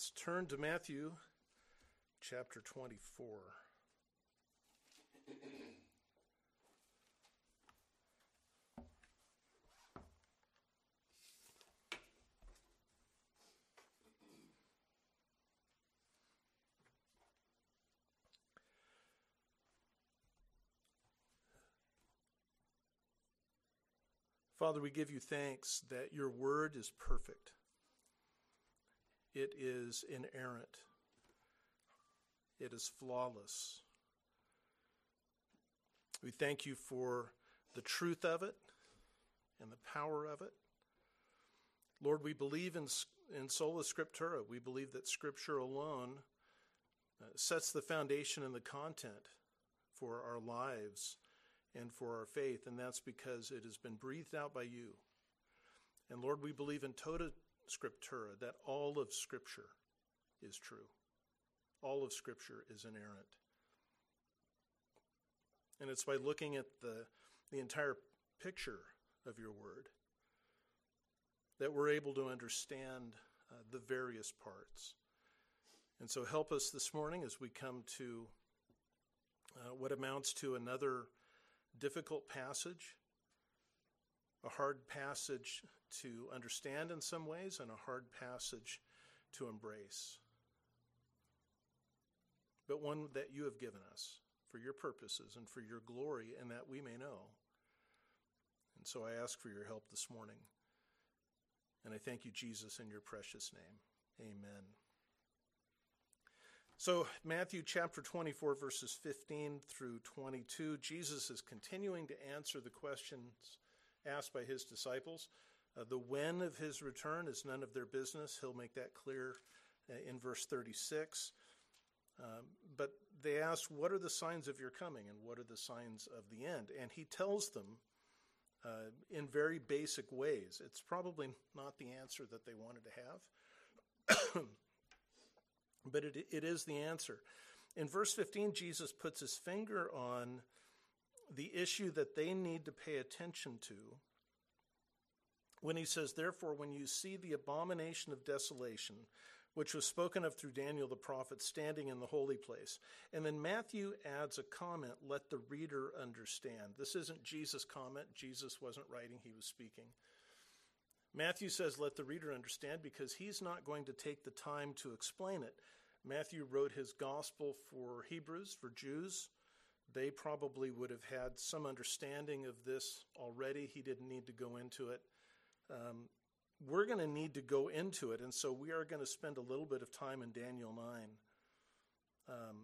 Let's turn to Matthew chapter 24. Father, we give you thanks that your word is perfect. It is inerrant. It is flawless. We thank you for the truth of it and the power of it. Lord, we believe in, in sola scriptura. We believe that Scripture alone uh, sets the foundation and the content for our lives and for our faith, and that's because it has been breathed out by you. And Lord, we believe in tota scriptura, that all of Scripture is true. All of Scripture is inerrant. And it's by looking at the, the entire picture of your word that we're able to understand uh, the various parts. And so help us this morning as we come to uh, what amounts to another difficult passage, a hard passage to understand in some ways, and a hard passage to embrace. But one that you have given us for your purposes and for your glory, and that we may know. And so I ask for your help this morning. And I thank you, Jesus, in your precious name. Amen. So, Matthew chapter 24, verses 15 through 22, Jesus is continuing to answer the questions asked by his disciples. Uh, the when of his return is none of their business. He'll make that clear uh, in verse 36. Um, but they ask, What are the signs of your coming and what are the signs of the end? And he tells them uh, in very basic ways. It's probably not the answer that they wanted to have. but it, it is the answer. In verse 15, Jesus puts his finger on the issue that they need to pay attention to when he says, Therefore, when you see the abomination of desolation, which was spoken of through Daniel the prophet standing in the holy place. And then Matthew adds a comment, let the reader understand. This isn't Jesus' comment. Jesus wasn't writing, he was speaking. Matthew says, let the reader understand because he's not going to take the time to explain it. Matthew wrote his gospel for Hebrews, for Jews. They probably would have had some understanding of this already. He didn't need to go into it. Um, we're going to need to go into it, and so we are going to spend a little bit of time in Daniel 9. Um,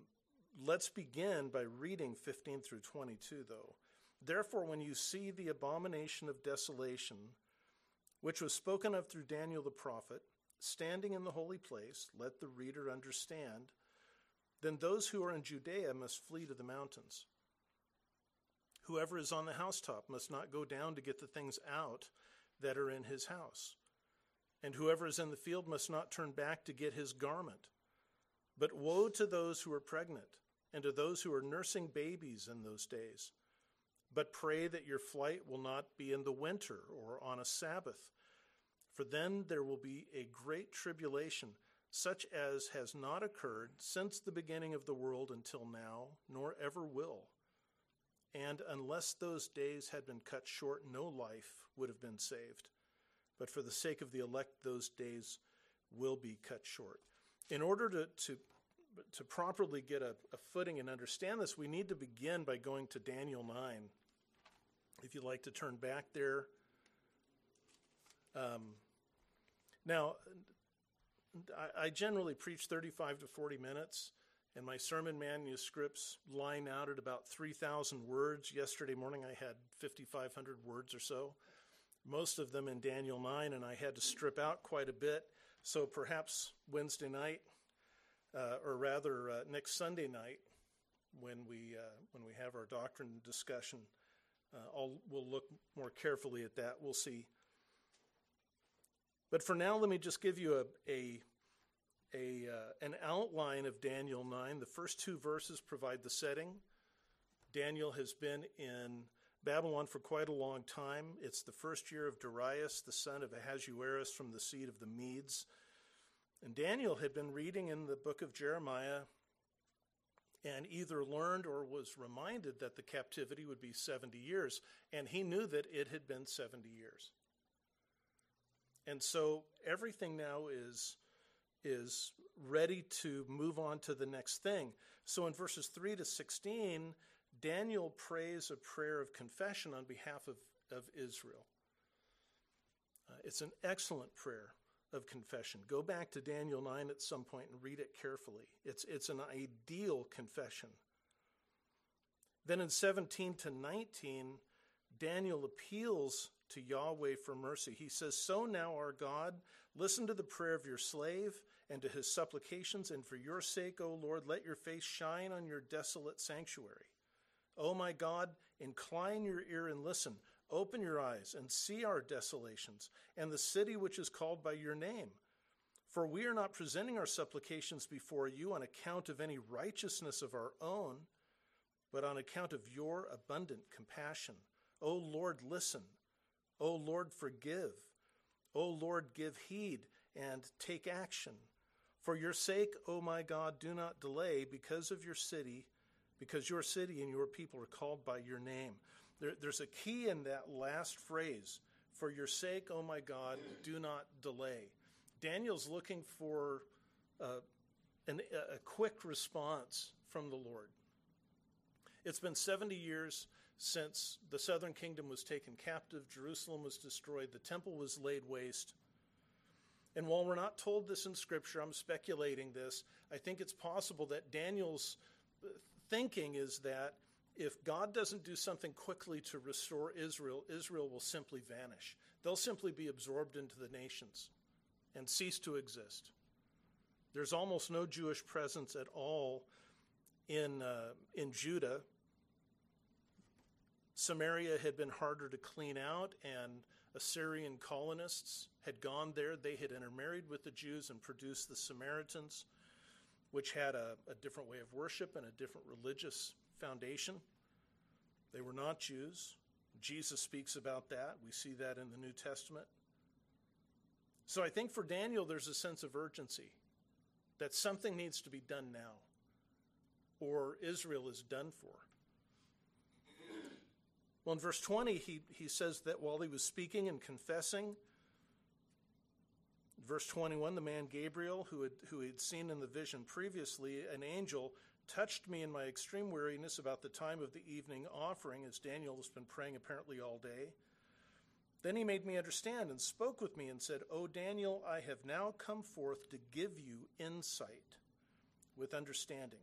let's begin by reading 15 through 22, though. Therefore, when you see the abomination of desolation, which was spoken of through Daniel the prophet, standing in the holy place, let the reader understand, then those who are in Judea must flee to the mountains. Whoever is on the housetop must not go down to get the things out that are in his house. And whoever is in the field must not turn back to get his garment. But woe to those who are pregnant and to those who are nursing babies in those days. But pray that your flight will not be in the winter or on a Sabbath for then there will be a great tribulation, such as has not occurred since the beginning of the world until now, nor ever will. And unless those days had been cut short, no life would have been saved. But for the sake of the elect, those days will be cut short. In order to, to, to properly get a, a footing and understand this, we need to begin by going to Daniel 9. If you'd like to turn back there. Um, now, I, generally preach 35 to 40 minutes, and my sermon manuscripts line out at about 3,000 words. Yesterday morning I had 5,500 words or so, most of them in Daniel 9, and I had to strip out quite a bit. So perhaps Wednesday night, uh, or rather uh, next Sunday night, when we uh, when we have our doctrine discussion, uh, we'll look more carefully at that. We'll see but for now, let me just give you a, a, a uh, an outline of Daniel 9. The first two verses provide the setting. Daniel has been in Babylon for quite a long time. It's the first year of Darius, the son of Ahasuerus from the seed of the Medes. And Daniel had been reading in the book of Jeremiah and either learned or was reminded that the captivity would be 70 years, and he knew that it had been 70 years. And so everything now is is ready to move on to the next thing. So in verses 3 to 16, Daniel prays a prayer of confession on behalf of, of Israel. Uh, it's an excellent prayer of confession. Go back to Daniel 9 at some point and read it carefully. It's, it's an ideal confession. Then in 17 to 19, Daniel appeals to Yahweh for mercy. He says, So now, our God, listen to the prayer of your slave and to his supplications, and for your sake, O Lord, let your face shine on your desolate sanctuary. O my God, incline your ear and listen. Open your eyes and see our desolations and the city which is called by your name. For we are not presenting our supplications before you on account of any righteousness of our own, but on account of your abundant compassion. O Lord, listen. O Lord, forgive. O Lord, give heed and take action. For your sake, O my God, do not delay because of your city, because your city and your people are called by your name. There, there's a key in that last phrase. For your sake, O my God, do not delay. Daniel's looking for uh, an, a quick response from the Lord. It's been 70 years since the southern kingdom was taken captive, Jerusalem was destroyed, the temple was laid waste. And while we're not told this in Scripture, I'm speculating this, I think it's possible that Daniel's thinking is that if God doesn't do something quickly to restore Israel, Israel will simply vanish. They'll simply be absorbed into the nations and cease to exist. There's almost no Jewish presence at all in, uh, in Judah. Samaria had been harder to clean out, and Assyrian colonists had gone there. They had intermarried with the Jews and produced the Samaritans, which had a, a different way of worship and a different religious foundation. They were not Jews. Jesus speaks about that. We see that in the New Testament. So I think for Daniel, there's a sense of urgency that something needs to be done now, or Israel is done for. Well, in verse 20, he, he says that while he was speaking and confessing, verse 21, the man Gabriel, who had, who had seen in the vision previously an angel touched me in my extreme weariness about the time of the evening offering, as Daniel has been praying apparently all day. Then he made me understand and spoke with me and said, O Daniel, I have now come forth to give you insight with understanding.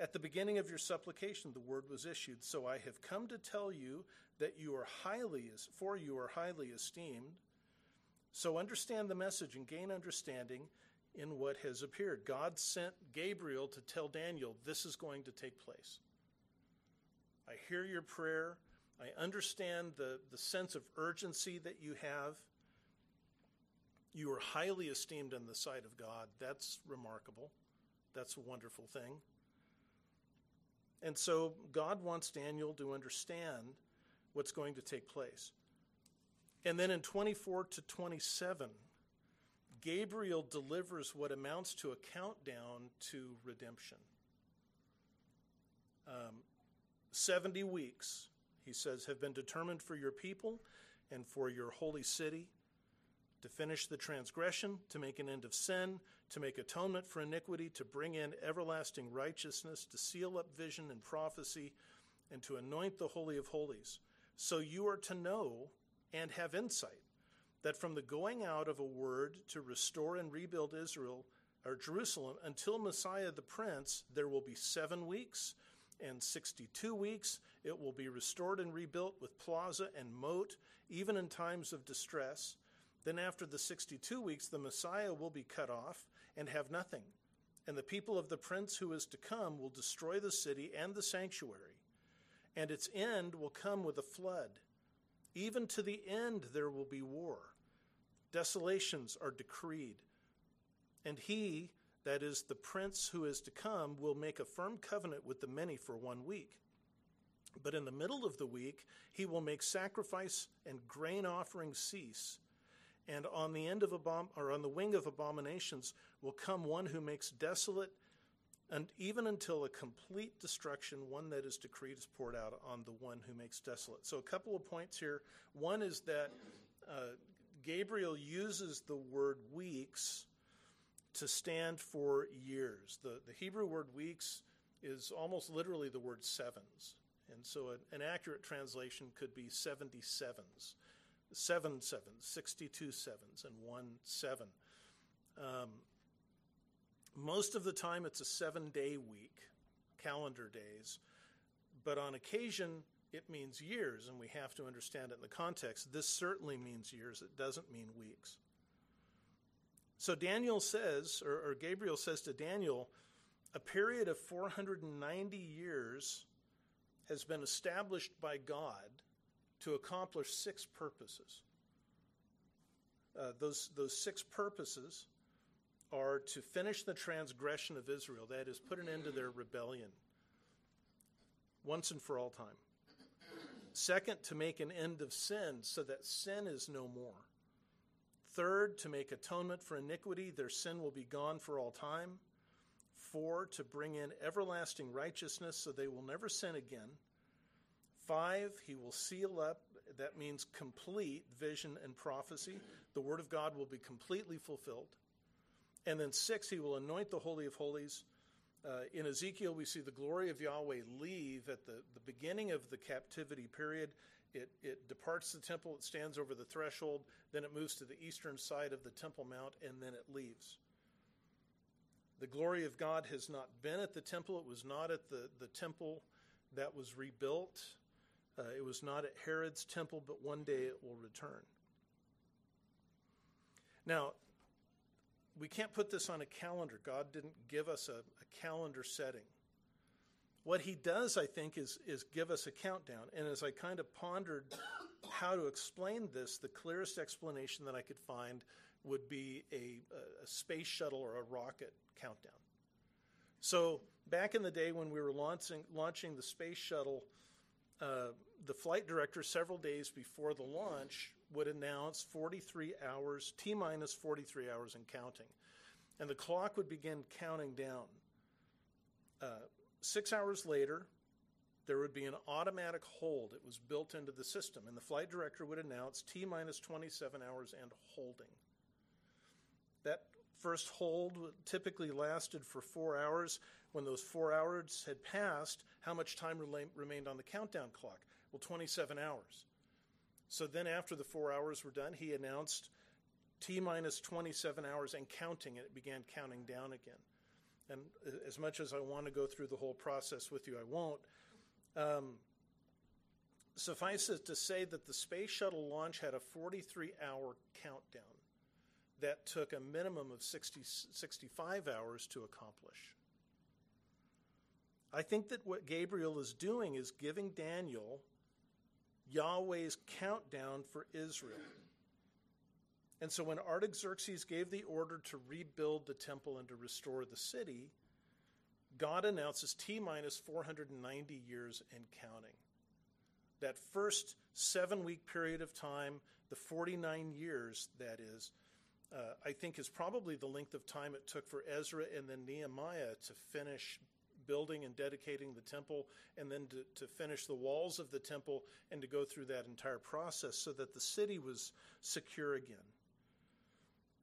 At the beginning of your supplication, the word was issued. So I have come to tell you that you are highly, for you are highly esteemed. So understand the message and gain understanding in what has appeared. God sent Gabriel to tell Daniel, this is going to take place. I hear your prayer. I understand the, the sense of urgency that you have. You are highly esteemed in the sight of God. That's remarkable. That's a wonderful thing. And so God wants Daniel to understand what's going to take place. And then in 24 to 27, Gabriel delivers what amounts to a countdown to redemption. Um, 70 weeks, he says, have been determined for your people and for your holy city to finish the transgression, to make an end of sin, to make atonement for iniquity, to bring in everlasting righteousness, to seal up vision and prophecy, and to anoint the Holy of Holies. So you are to know and have insight that from the going out of a word to restore and rebuild Israel or Jerusalem until Messiah the Prince, there will be seven weeks and 62 weeks. It will be restored and rebuilt with plaza and moat, even in times of distress. Then, after the 62 weeks, the Messiah will be cut off and have nothing. And the people of the prince who is to come will destroy the city and the sanctuary. And its end will come with a flood. Even to the end, there will be war. Desolations are decreed. And he, that is the prince who is to come, will make a firm covenant with the many for one week. But in the middle of the week, he will make sacrifice and grain offerings cease And on the end of abom- or on the wing of abominations will come one who makes desolate, and even until a complete destruction, one that is decreed is poured out on the one who makes desolate. So, a couple of points here. One is that uh, Gabriel uses the word weeks to stand for years. The, the Hebrew word weeks is almost literally the word sevens. And so, an, accurate translation could be 70 sevens seven sevens, 62 sevens, and one seven. Um, most of the time, it's a seven day week, calendar days, but on occasion, it means years, and we have to understand it in the context. This certainly means years, it doesn't mean weeks. So Daniel says, or, or Gabriel says to Daniel, a period of 490 years has been established by God to accomplish six purposes. Uh, those, those six purposes are to finish the transgression of Israel, that is, put an end to their rebellion once and for all time. Second, to make an end of sin so that sin is no more. Third, to make atonement for iniquity, their sin will be gone for all time. Four, to bring in everlasting righteousness so they will never sin again. Five, he will seal up, that means complete vision and prophecy. The word of God will be completely fulfilled. And then six, he will anoint the Holy of Holies. Uh, in Ezekiel, we see the glory of Yahweh leave at the, the beginning of the captivity period. It, it departs the temple, it stands over the threshold, then it moves to the eastern side of the Temple Mount, and then it leaves. The glory of God has not been at the temple. It was not at the, the temple that was rebuilt. Uh, it was not at Herod's temple, but one day it will return. Now, we can't put this on a calendar. God didn't give us a, a calendar setting. What he does, I think, is, is give us a countdown. And as I kind of pondered how to explain this, the clearest explanation that I could find would be a, a space shuttle or a rocket countdown. So, back in the day when we were launching, launching the space shuttle, uh, the flight director, several days before the launch, would announce 43 hours, T minus 43 hours and counting. And the clock would begin counting down. Uh, six hours later, there would be an automatic hold. It was built into the system, and the flight director would announce T minus 27 hours and holding. That first hold typically lasted for four hours. When those four hours had passed, how much time remained on the countdown clock? Well, 27 hours. So then, after the four hours were done, he announced T minus 27 hours and counting, and it began counting down again. And as much as I want to go through the whole process with you, I won't. Um, suffice it to say that the space shuttle launch had a 43 hour countdown that took a minimum of 60, 65 hours to accomplish. I think that what Gabriel is doing is giving Daniel Yahweh's countdown for Israel. And so when Artaxerxes gave the order to rebuild the temple and to restore the city, God announces T minus 490 years and counting. That first seven week period of time, the 49 years that is, uh, I think is probably the length of time it took for Ezra and then Nehemiah to finish building and dedicating the temple, and then to, to finish the walls of the temple and to go through that entire process so that the city was secure again.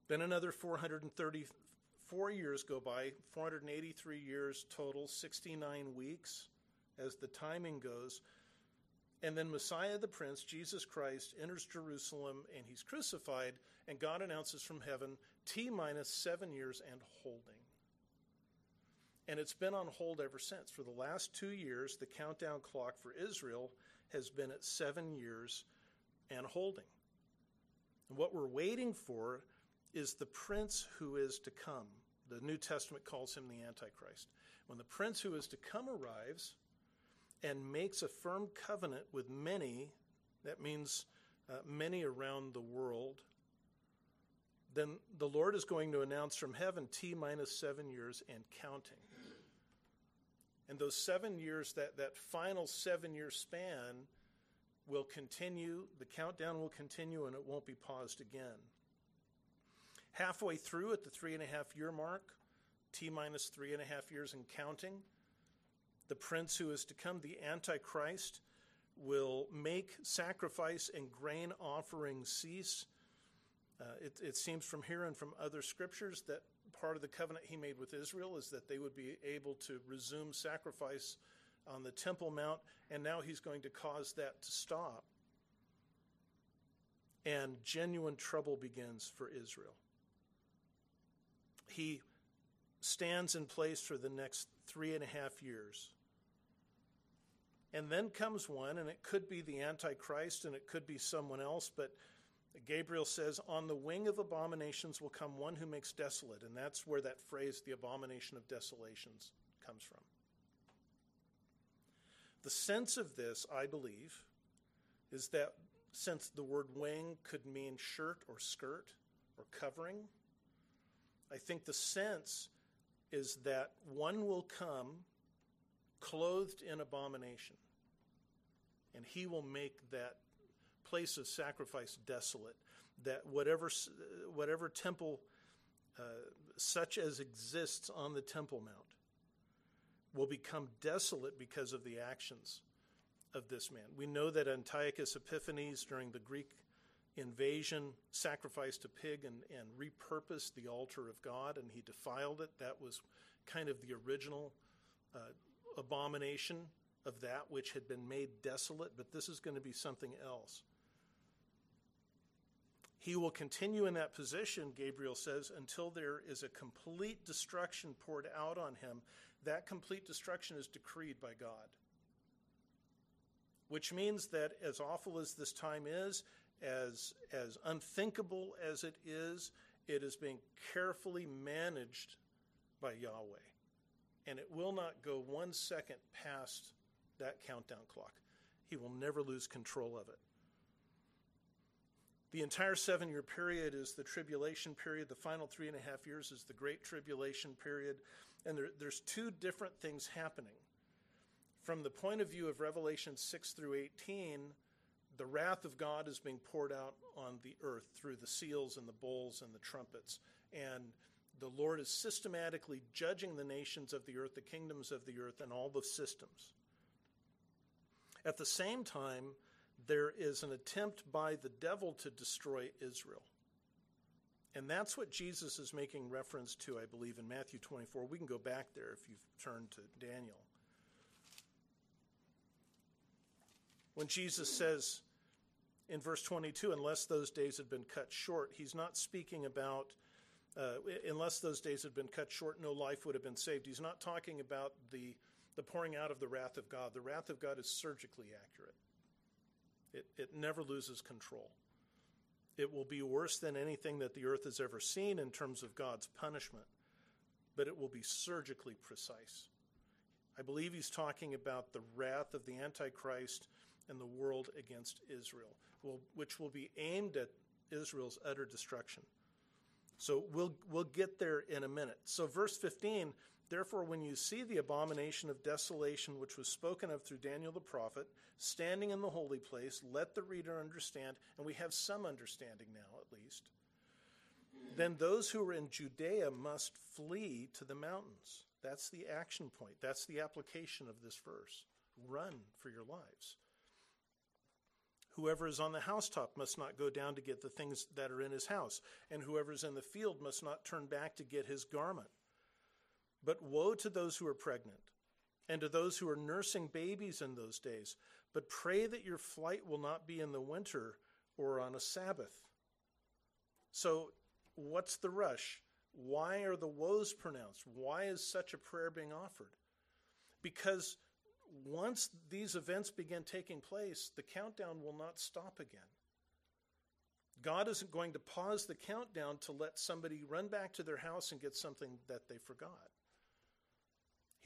Then another 434 years go by, 483 years total, 69 weeks as the timing goes. And then Messiah the Prince, Jesus Christ, enters Jerusalem and he's crucified, and God announces from heaven T minus seven years and holding. And it's been on hold ever since. For the last two years, the countdown clock for Israel has been at seven years and holding. And what we're waiting for is the prince who is to come. The New Testament calls him the Antichrist. When the prince who is to come arrives and makes a firm covenant with many, that means uh, many around the world, then the Lord is going to announce from heaven T minus seven years and counting. And those seven years, that, that final seven year span, will continue. The countdown will continue and it won't be paused again. Halfway through, at the three and a half year mark, T minus three and a half years and counting, the prince who is to come, the Antichrist, will make sacrifice and grain offering cease. Uh, it, it, seems from here and from other scriptures that part of the covenant he made with Israel is that they would be able to resume sacrifice on the Temple Mount, and now he's going to cause that to stop. And genuine trouble begins for Israel. He stands in place for the next three and a half years. And then comes one, and it could be the Antichrist and it could be someone else, but Gabriel says, On the wing of abominations will come one who makes desolate. And that's where that phrase, the abomination of desolations, comes from. The sense of this, I believe, is that since the word wing could mean shirt or skirt or covering, I think the sense is that one will come clothed in abomination, and he will make that place of sacrifice desolate. That whatever whatever temple uh, such as exists on the Temple Mount will become desolate because of the actions of this man. We know that Antiochus Epiphanes during the Greek invasion sacrificed a pig and, and repurposed the altar of God, and he defiled it. That was kind of the original uh, abomination of that which had been made desolate, but this is going to be something else. He will continue in that position, Gabriel says, until there is a complete destruction poured out on him. That complete destruction is decreed by God. Which means that, as awful as this time is, as, as unthinkable as it is, it is being carefully managed by Yahweh. And it will not go one second past that countdown clock. He will never lose control of it. The entire seven year period is the tribulation period. The final three and a half years is the great tribulation period. And there, there's two different things happening. From the point of view of Revelation 6 through 18, the wrath of God is being poured out on the earth through the seals and the bowls and the trumpets. And the Lord is systematically judging the nations of the earth, the kingdoms of the earth, and all the systems. At the same time, there is an attempt by the devil to destroy Israel. And that's what Jesus is making reference to, I believe, in Matthew 24. We can go back there if you've turned to Daniel. When Jesus says, in verse 22, unless those days had been cut short, he's not speaking about, uh, unless those days had been cut short, no life would have been saved. He's not talking about the, the pouring out of the wrath of God. The wrath of God is surgically accurate, it, it never loses control. It will be worse than anything that the earth has ever seen in terms of God's punishment, but it will be surgically precise. I believe he's talking about the wrath of the Antichrist and the world against Israel, which will be aimed at Israel's utter destruction. So we'll, we'll get there in a minute. So, verse 15 Therefore, when you see the abomination of desolation which was spoken of through Daniel the prophet, standing in the holy place, let the reader understand, and we have some understanding now at least. Then those who are in Judea must flee to the mountains. That's the action point. That's the application of this verse. Run for your lives. Whoever is on the housetop must not go down to get the things that are in his house, and whoever is in the field must not turn back to get his garment. But woe to those who are pregnant, and to those who are nursing babies in those days. But pray that your flight will not be in the winter or on a Sabbath. So, what's the rush? Why are the woes pronounced? Why is such a prayer being offered? Because once these events begin taking place, the countdown will not stop again. God isn't going to pause the countdown to let somebody run back to their house and get something that they forgot.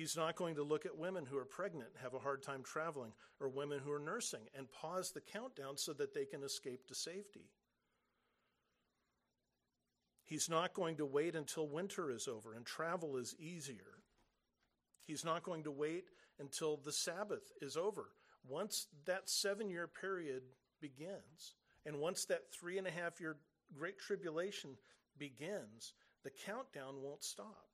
He's not going to look at women who are pregnant, have a hard time traveling, or women who are nursing and pause the countdown so that they can escape to safety. He's not going to wait until winter is over and travel is easier. He's not going to wait until the Sabbath is over. Once that seven year period begins, and once that three and a half year Great Tribulation begins, the countdown won't stop.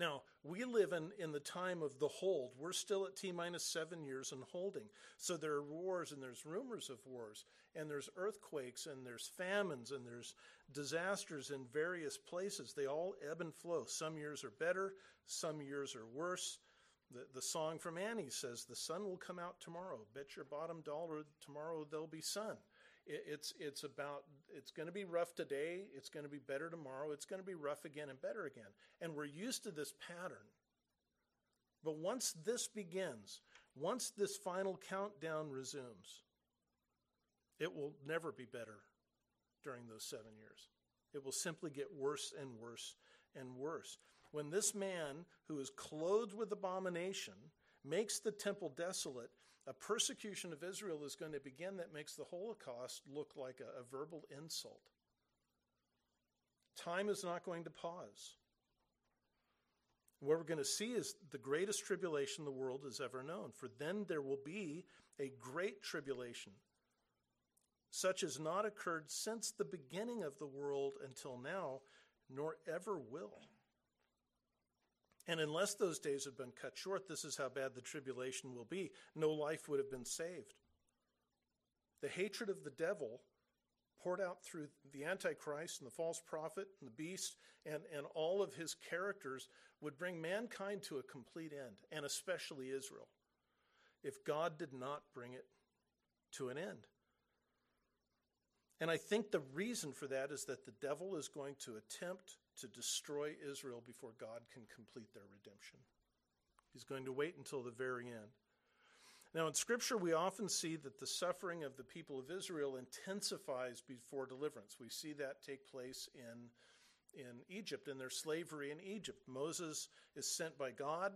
Now, we live in, in the time of the hold. We're still at T minus seven years and holding. So there are wars and there's rumors of wars, and there's earthquakes and there's famines and there's disasters in various places. They all ebb and flow. Some years are better, some years are worse. The, the song from Annie says, The sun will come out tomorrow. Bet your bottom dollar tomorrow there'll be sun. It, it's, it's about, it's going to be rough today. It's going to be better tomorrow. It's going to be rough again and better again. And we're used to this pattern. But once this begins, once this final countdown resumes, it will never be better during those seven years. It will simply get worse and worse and worse when this man who is clothed with abomination makes the temple desolate, a persecution of Israel is going to begin that makes the Holocaust look like a, a verbal insult. Time is not going to pause. What we're going to see is the greatest tribulation the world has ever known. For then there will be a great tribulation, such as not occurred since the beginning of the world until now, nor ever will. And unless those days have been cut short, this is how bad the tribulation will be. No life would have been saved. The hatred of the devil poured out through the Antichrist and the false prophet and the beast and, and all of his characters would bring mankind to a complete end, and especially Israel, if God did not bring it to an end. And I think the reason for that is that the devil is going to attempt to destroy Israel before God can complete their redemption. He's going to wait until the very end. Now, in Scripture, we often see that the suffering of the people of Israel intensifies before deliverance. We see that take place in, in Egypt, in their slavery in Egypt. Moses is sent by God.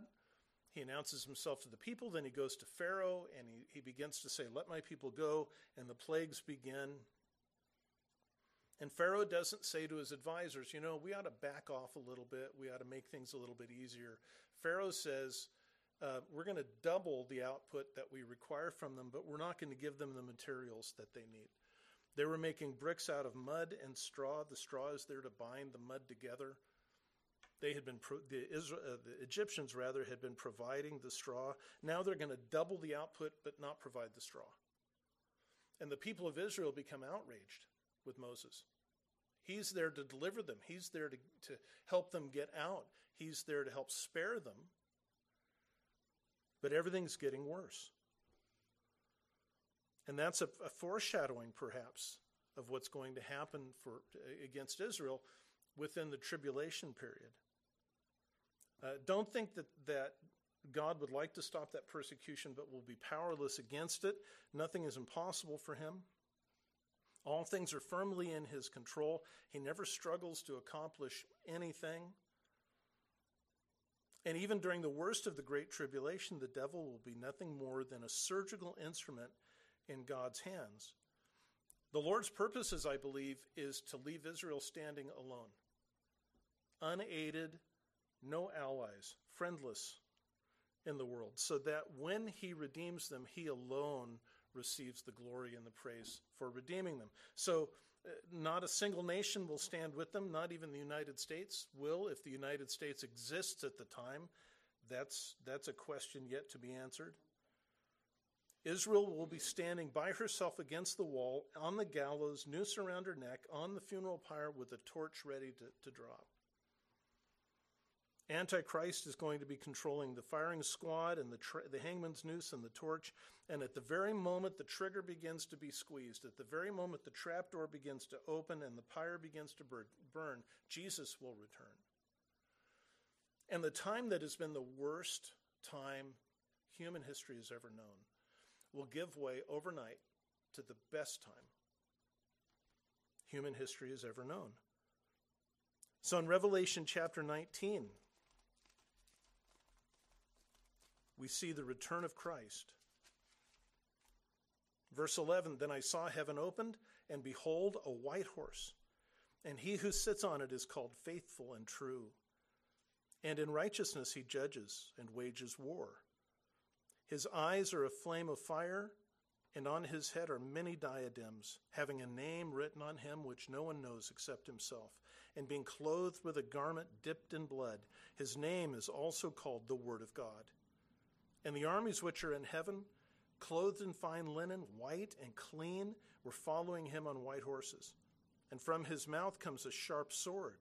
He announces himself to the people, then he goes to Pharaoh and he, he begins to say, Let my people go, and the plagues begin. And Pharaoh doesn't say to his advisors, you know, we ought to back off a little bit. We ought to make things a little bit easier. Pharaoh says, uh, we're going to double the output that we require from them, but we're not going to give them the materials that they need. They were making bricks out of mud and straw. The straw is there to bind the mud together. They had been pro- the, Israel, uh, the Egyptians rather had been providing the straw. Now they're going to double the output, but not provide the straw. And the people of Israel become outraged with Moses. He's there to deliver them, He's there to, to help them get out, He's there to help spare them. But everything's getting worse. And that's a, a foreshadowing, perhaps, of what's going to happen for, against Israel within the tribulation period. Uh, don't think that, that God would like to stop that persecution, but will be powerless against it. Nothing is impossible for him. All things are firmly in his control. He never struggles to accomplish anything. And even during the worst of the Great Tribulation, the devil will be nothing more than a surgical instrument in God's hands. The Lord's purposes, I believe, is to leave Israel standing alone, unaided, no allies, friendless in the world, so that when he redeems them, he alone receives the glory and the praise for redeeming them. So, uh, not a single nation will stand with them, not even the United States will, if the United States exists at the time. That's, that's a question yet to be answered. Israel will be standing by herself against the wall, on the gallows, noose around her neck, on the funeral pyre with a torch ready to, to drop. Antichrist is going to be controlling the firing squad and the, tra- the hangman's noose and the torch. And at the very moment the trigger begins to be squeezed, at the very moment the trapdoor begins to open and the pyre begins to burn, Jesus will return. And the time that has been the worst time human history has ever known will give way overnight to the best time human history has ever known. So in Revelation chapter 19, we see the return of Christ. Verse 11 Then I saw heaven opened, and behold, a white horse, and he who sits on it is called faithful and true. And in righteousness he judges and wages war. His eyes are a flame of fire, and on his head are many diadems, having a name written on him which no one knows except himself. And being clothed with a garment dipped in blood, his name is also called the Word of God. And the armies which are in heaven, clothed in fine linen, white and clean, were following him on white horses. And from his mouth comes a sharp sword,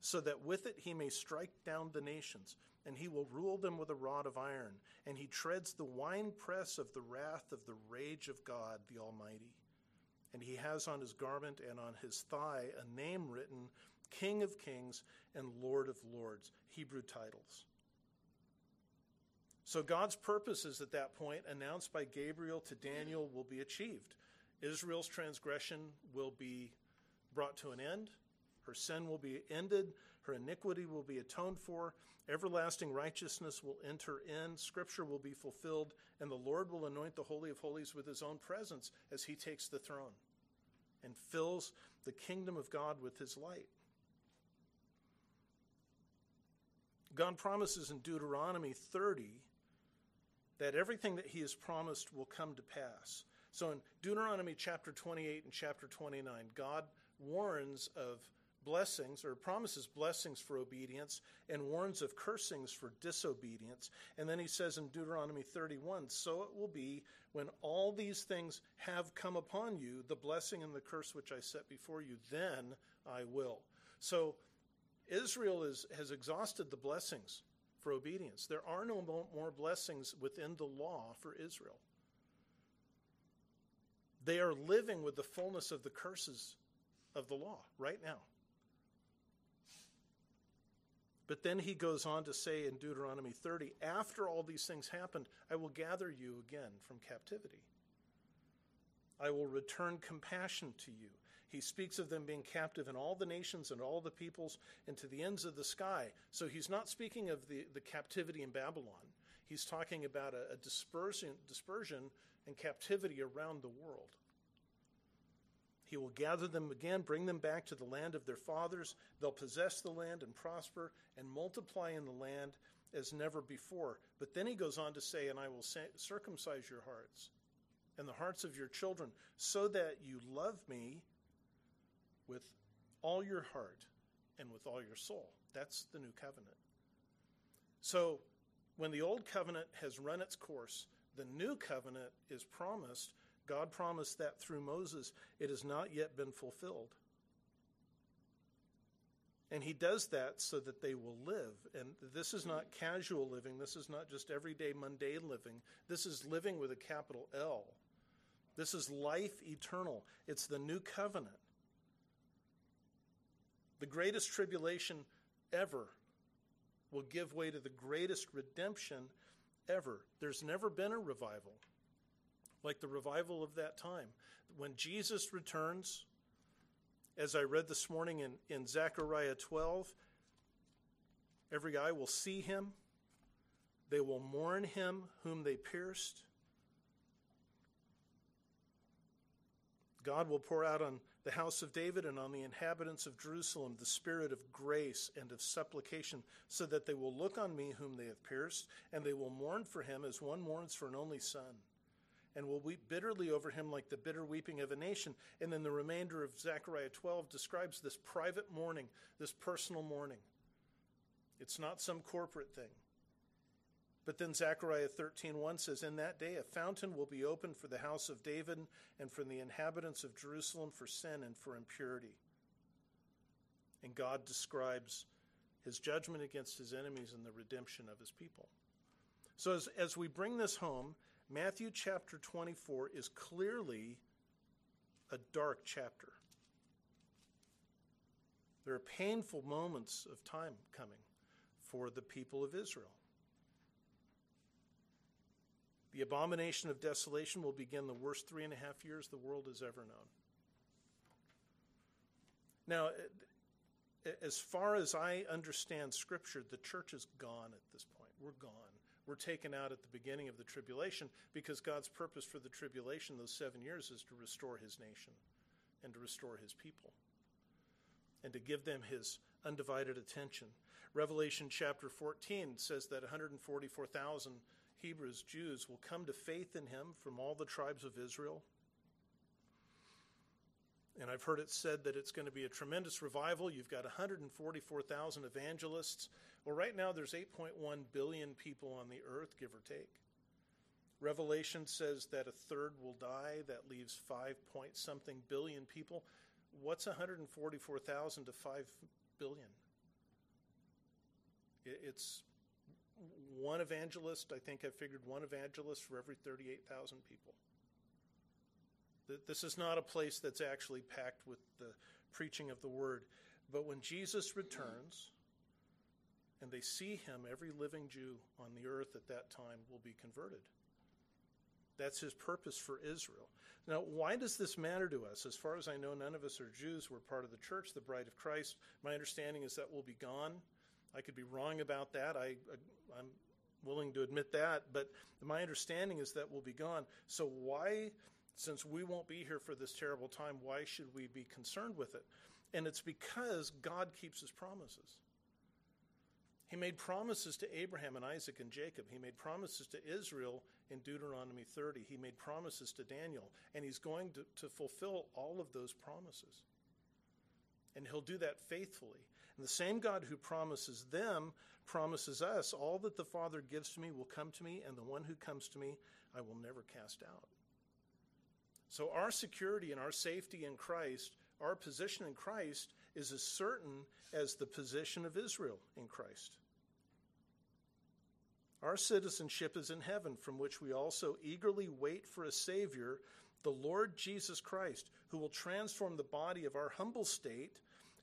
so that with it he may strike down the nations and he will rule them with a rod of iron, and he treads the winepress of the wrath of the rage of God the Almighty. And he has on his garment and on his thigh a name written King of Kings and Lord of Lords, Hebrew titles. So God's purposes at that point, announced by Gabriel to Daniel, will be achieved. Israel's transgression will be brought to an end, her sin will be ended, her iniquity will be atoned for, everlasting righteousness will enter in, scripture will be fulfilled, and the Lord will anoint the Holy of Holies with his own presence as he takes the throne and fills the kingdom of God with his light. God promises in Deuteronomy 30 that everything that he has promised will come to pass. So in Deuteronomy chapter 28 and chapter 29, God warns of blessings or promises blessings for obedience and warns of cursings for disobedience. And then he says in Deuteronomy 31 So it will be when all these things have come upon you, the blessing and the curse which I set before you, then I will. So Israel is, has exhausted the blessings for obedience. There are no more blessings within the law for Israel. They are living with the fullness of the curses of the law right now. But then he goes on to say in Deuteronomy 30 after all these things happened, I will gather you again from captivity. I will return compassion to you. He speaks of them being captive in all the nations and all the peoples and to the ends of the sky. So he's not speaking of the, the captivity in Babylon. He's talking about a, a dispersion, dispersion and captivity around the world. He will gather them again, bring them back to the land of their fathers. They'll possess the land and prosper and multiply in the land as never before. But then he goes on to say, And I will circumcise your hearts and the hearts of your children, so that you love me with all your heart and with all your soul. That's the new covenant. So when the old covenant has run its course, the new covenant is promised God promised that through Moses. It has not yet been fulfilled. And he does that so that they will live. And this is not casual living. This is not just everyday mundane living. This is living with a capital L. This is life eternal. It's the new covenant. The greatest tribulation ever will give way to the greatest redemption ever. There's never been a revival like the revival of that time. When Jesus returns, as I read this morning in, in Zechariah 12, every eye will see him. They will mourn him whom they pierced. God will pour out on the house of David and on the inhabitants of Jerusalem the spirit of grace and of supplication, so that they will look on me whom they have pierced, and they will mourn for him as one mourns for an only son and will weep bitterly over him like the bitter weeping of a nation. And then the remainder of Zechariah 12 describes this private mourning, this personal mourning. It's not some corporate thing. But then Zechariah 13:1 says, "In that day a fountain will be opened for the house of David and for the inhabitants of Jerusalem for sin and for impurity." And God describes his judgment against his enemies and the redemption of his people. So as, as we bring this home, Matthew chapter 24 is clearly a dark chapter. There are painful moments of time coming for the people of Israel. The abomination of desolation will begin the worst three and a half years the world has ever known. Now, eh, eh, as far as I understand Scripture, the church is gone at this point. We're gone We're taken out at the beginning of the tribulation because God's purpose for the tribulation, those seven years, is to restore his nation and to restore his people and to give them his undivided attention. Revelation chapter 14 says that 144,000 Hebrews, Jews, will come to faith in him from all the tribes of Israel. And I've heard it said that it's going to be a tremendous revival. You've got 144,000 evangelists. Well, right now there's 8.1 billion people on the earth, give or take. Revelation says that a third will die. That leaves 5 point something billion people. What's 144,000 to 5 billion? It's one evangelist. I think I figured one evangelist for every 38,000 people. This is not a place that's actually packed with the preaching of the word. But when Jesus returns and they see him, every living Jew on the earth at that time will be converted. That's his purpose for Israel. Now, why does this matter to us? As far as I know, none of us are Jews. We're part of the church, the bride of Christ. My understanding is that we'll be gone. I could be wrong about that. I, I'm willing to admit that. But my understanding is that we'll be gone. So, why, since we won't be here for this terrible time, why should we be concerned with it? And it's because God keeps his promises. He made promises to Abraham and Isaac and Jacob. He made promises to Israel in Deuteronomy 30. He made promises to Daniel, and he's going to, to fulfill all of those promises. And he'll do that faithfully. And the same God who promises them promises us all that the Father gives to me will come to me, and the one who comes to me I will never cast out. So, our security and our safety in Christ, our position in Christ, is as certain as the position of Israel in Christ. Our citizenship is in heaven, from which we also eagerly wait for a Savior, the Lord Jesus Christ, who will transform the body of our humble state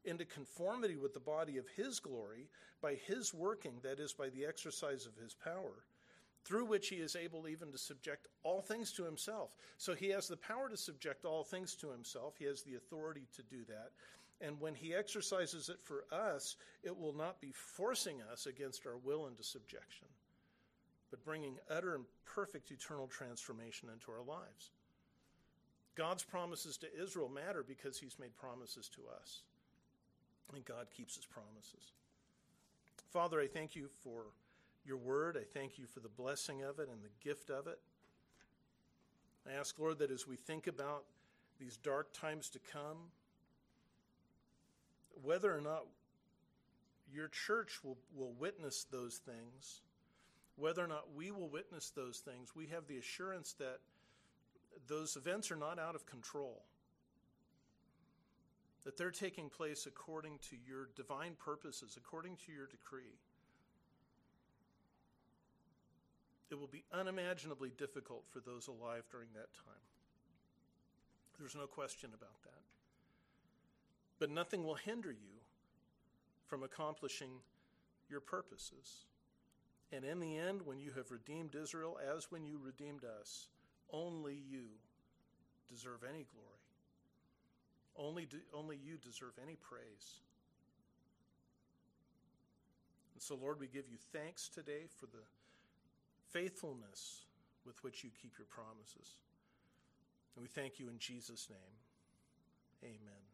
into conformity with the body of His glory by His working, that is, by the exercise of His power, through which He is able even to subject all things to Himself. So He has the power to subject all things to Himself, He has the authority to do that. And when he exercises it for us, it will not be forcing us against our will into subjection, but bringing utter and perfect eternal transformation into our lives. God's promises to Israel matter because he's made promises to us. And God keeps his promises. Father, I thank you for your word. I thank you for the blessing of it and the gift of it. I ask, Lord, that as we think about these dark times to come, whether or not your church will, will witness those things, whether or not we will witness those things, we have the assurance that those events are not out of control, that they're taking place according to your divine purposes, according to your decree. It will be unimaginably difficult for those alive during that time. There's no question about that. But nothing will hinder you from accomplishing your purposes. And in the end, when you have redeemed Israel, as when you redeemed us, only you deserve any glory. Only, only you deserve any praise. And so, Lord, we give you thanks today for the faithfulness with which you keep your promises. And we thank you in Jesus' name. Amen.